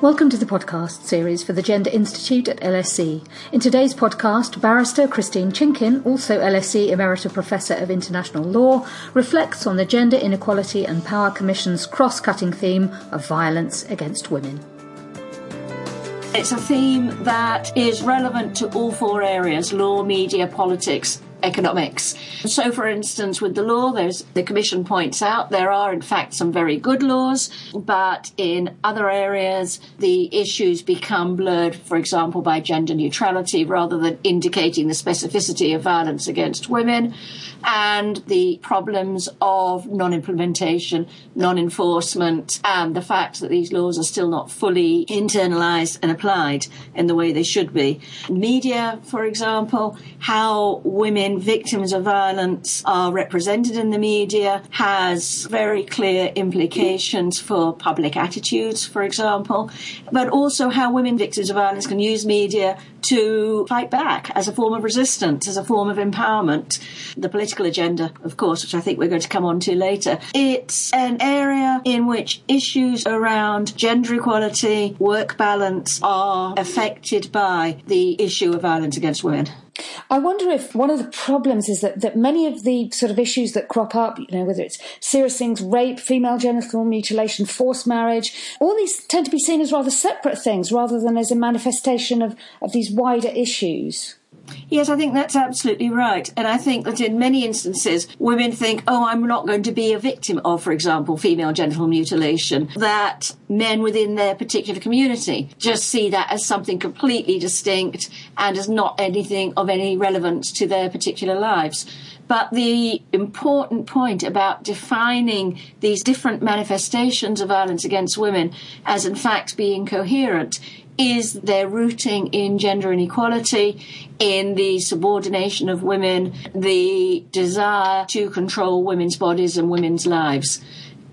Welcome to the podcast series for the Gender Institute at LSE. In today's podcast, barrister Christine Chinkin, also LSE Emerita Professor of International Law, reflects on the Gender Inequality and Power Commission's cross cutting theme of violence against women. It's a theme that is relevant to all four areas law, media, politics, economics. So, for instance, with the law, the Commission points out there are, in fact, some very good laws, but in other areas, the issues become blurred, for example, by gender neutrality rather than indicating the specificity of violence against women and the problems of non implementation, non enforcement, and the fact that these laws are still not fully internalized and applied in the way they should be. Media, for example, how women victims of violence are represented in the media has very clear implications for public attitudes, for example, but also how women victims of violence can use media to fight back as a form of resistance, as a form of empowerment. The political agenda, of course, which I think we're going to come on to later. It's an area in which issues around gender equality, work balance are affected by the issue of violence against women. I wonder if one of the problems is that, that many of the sort of issues that crop up, you know, whether it's serious things, rape, female genital mutilation, forced marriage, all these tend to be seen as rather separate things rather than as a manifestation of, of these wider issues. Yes, I think that's absolutely right. And I think that in many instances, women think, oh, I'm not going to be a victim of, for example, female genital mutilation. That men within their particular community just see that as something completely distinct and as not anything of any relevance to their particular lives. But the important point about defining these different manifestations of violence against women as in fact being coherent is their rooting in gender inequality, in the subordination of women, the desire to control women's bodies and women's lives.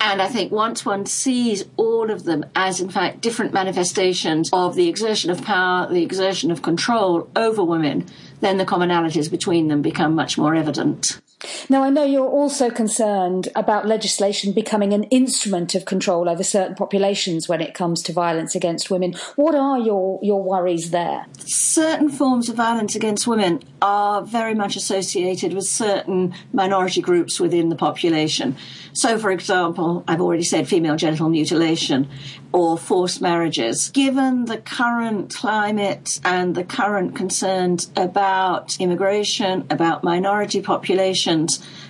And I think once one sees all of them as, in fact, different manifestations of the exertion of power, the exertion of control over women, then the commonalities between them become much more evident. Now, I know you're also concerned about legislation becoming an instrument of control over certain populations when it comes to violence against women. What are your, your worries there? Certain forms of violence against women are very much associated with certain minority groups within the population. So, for example, I've already said female genital mutilation or forced marriages. Given the current climate and the current concerns about immigration, about minority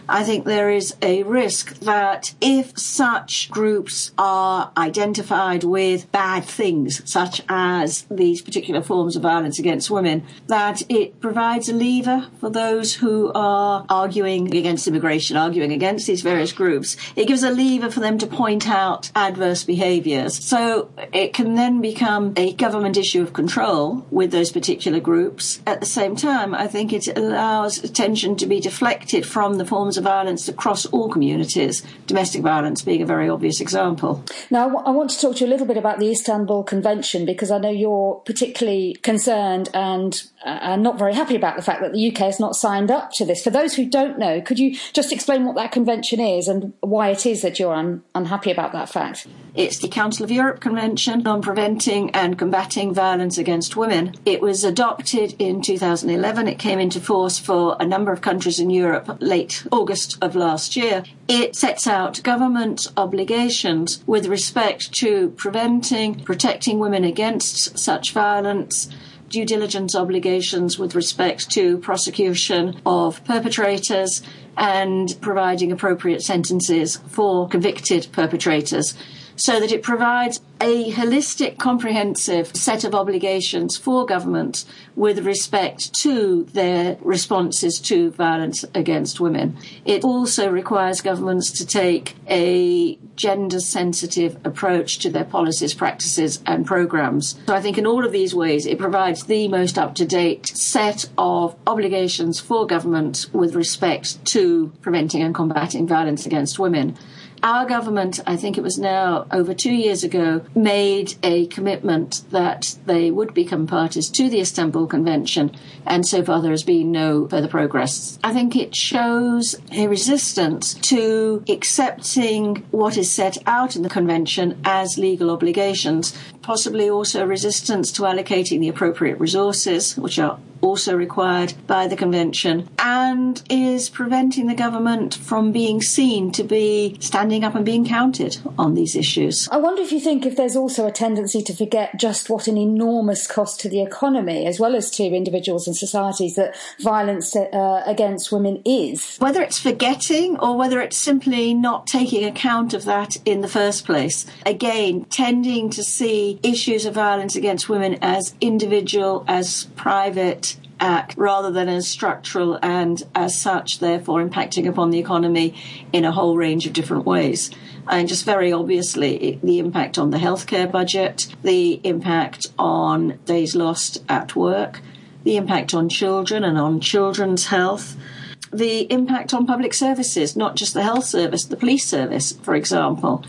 I think there is a risk that if such groups are identified with bad things, such as these particular forms of violence against women, that it provides a lever for those who are arguing against immigration, arguing against these various groups. It gives a lever for them to point out adverse behaviours. So it can then become a government issue of control with those particular groups. At the same time, I think it allows attention to be deflected from the forms of violence across all communities, domestic violence being a very obvious example. Now, I want to talk to you a little bit about the Istanbul Convention because I know you're particularly concerned and uh, not very happy about the fact that the UK has not signed up to this. For those who don't know, could you just explain what that convention is and why it is that you're un- unhappy about that fact? It's the Council of Europe Convention on Preventing and Combating Violence Against Women. It was adopted in 2011. It came into force for a number of countries in Europe late August of last year. It sets out government obligations with respect to preventing, protecting women against such violence due diligence obligations with respect to prosecution of perpetrators and providing appropriate sentences for convicted perpetrators so that it provides a holistic, comprehensive set of obligations for governments with respect to their responses to violence against women. It also requires governments to take a gender sensitive approach to their policies, practices, and programs. So I think in all of these ways, it provides the most up to date set of obligations for government with respect to preventing and combating violence against women. Our government, I think it was now over two years ago, made a commitment that they would become parties to the Istanbul Convention, and so far there has been no further progress. I think it shows a resistance to accepting what is set out in the Convention as legal obligations, possibly also resistance to allocating the appropriate resources, which are also required by the convention, and is preventing the government from being seen to be standing up and being counted on these issues. I wonder if you think if there's also a tendency to forget just what an enormous cost to the economy, as well as to individuals and societies, that violence uh, against women is. Whether it's forgetting or whether it's simply not taking account of that in the first place. Again, tending to see issues of violence against women as individual, as private, act rather than as structural and as such, therefore, impacting upon the economy in a whole range of different ways. And just very obviously, the impact on the healthcare budget, the impact on days lost at work, the impact on children and on children's health, the impact on public services, not just the health service, the police service, for example.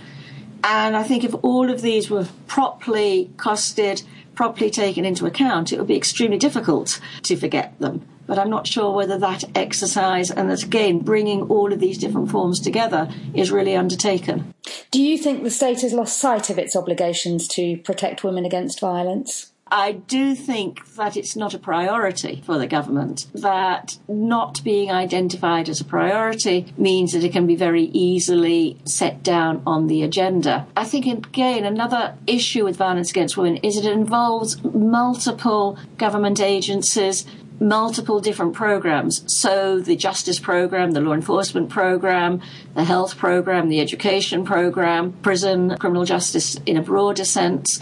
And I think if all of these were properly costed properly taken into account, it would be extremely difficult to forget them. But I'm not sure whether that exercise and that again bringing all of these different forms together is really undertaken. Do you think the state has lost sight of its obligations to protect women against violence? I do think that it's not a priority for the government, that not being identified as a priority means that it can be very easily set down on the agenda. I think, again, another issue with violence against women is it involves multiple government agencies multiple different programs. So the justice program, the law enforcement program, the health program, the education program, prison, criminal justice in a broader sense.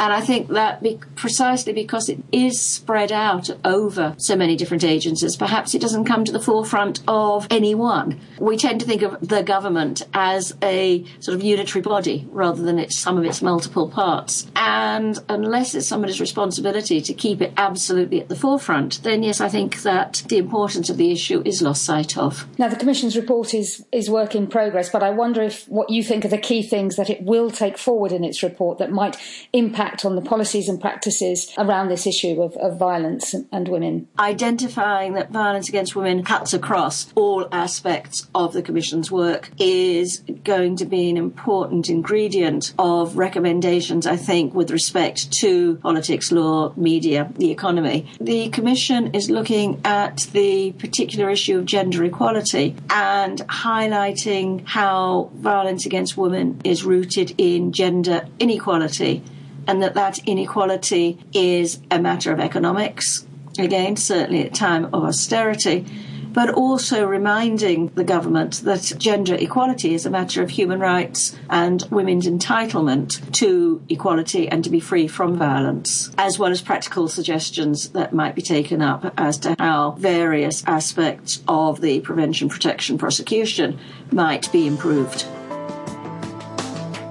And I think that be- precisely because it is spread out over so many different agencies, perhaps it doesn't come to the forefront of any one. We tend to think of the government as a sort of unitary body rather than its some of its multiple parts. And unless it's somebody's responsibility to keep it absolutely at the forefront, then yes, I think that the importance of the issue is lost sight of. Now, the Commission's report is, is work in progress, but I wonder if what you think are the key things that it will take forward in its report that might impact impact on the policies and practices around this issue of, of violence and women? Identifying that violence against women cuts across all aspects of the Commission's work is going to be an important ingredient of recommendations, I think, with respect to politics, law, media, the economy. The Commission is looking at the particular issue of gender equality and highlighting how violence against women is rooted in gender inequality and that that inequality is a matter of economics, again, certainly at time of austerity, but also reminding the government that gender equality is a matter of human rights and women's entitlement to equality and to be free from violence, as well as practical suggestions that might be taken up as to how various aspects of the prevention, protection, prosecution might be improved.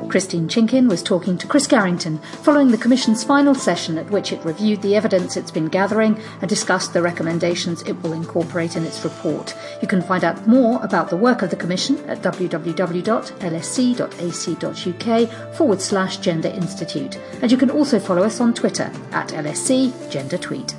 Christine Chinkin was talking to Chris Garrington following the Commission's final session at which it reviewed the evidence it's been gathering and discussed the recommendations it will incorporate in its report. You can find out more about the work of the Commission at www.lse.ac.uk forward slash Gender Institute. And you can also follow us on Twitter at LSE Gender Tweet.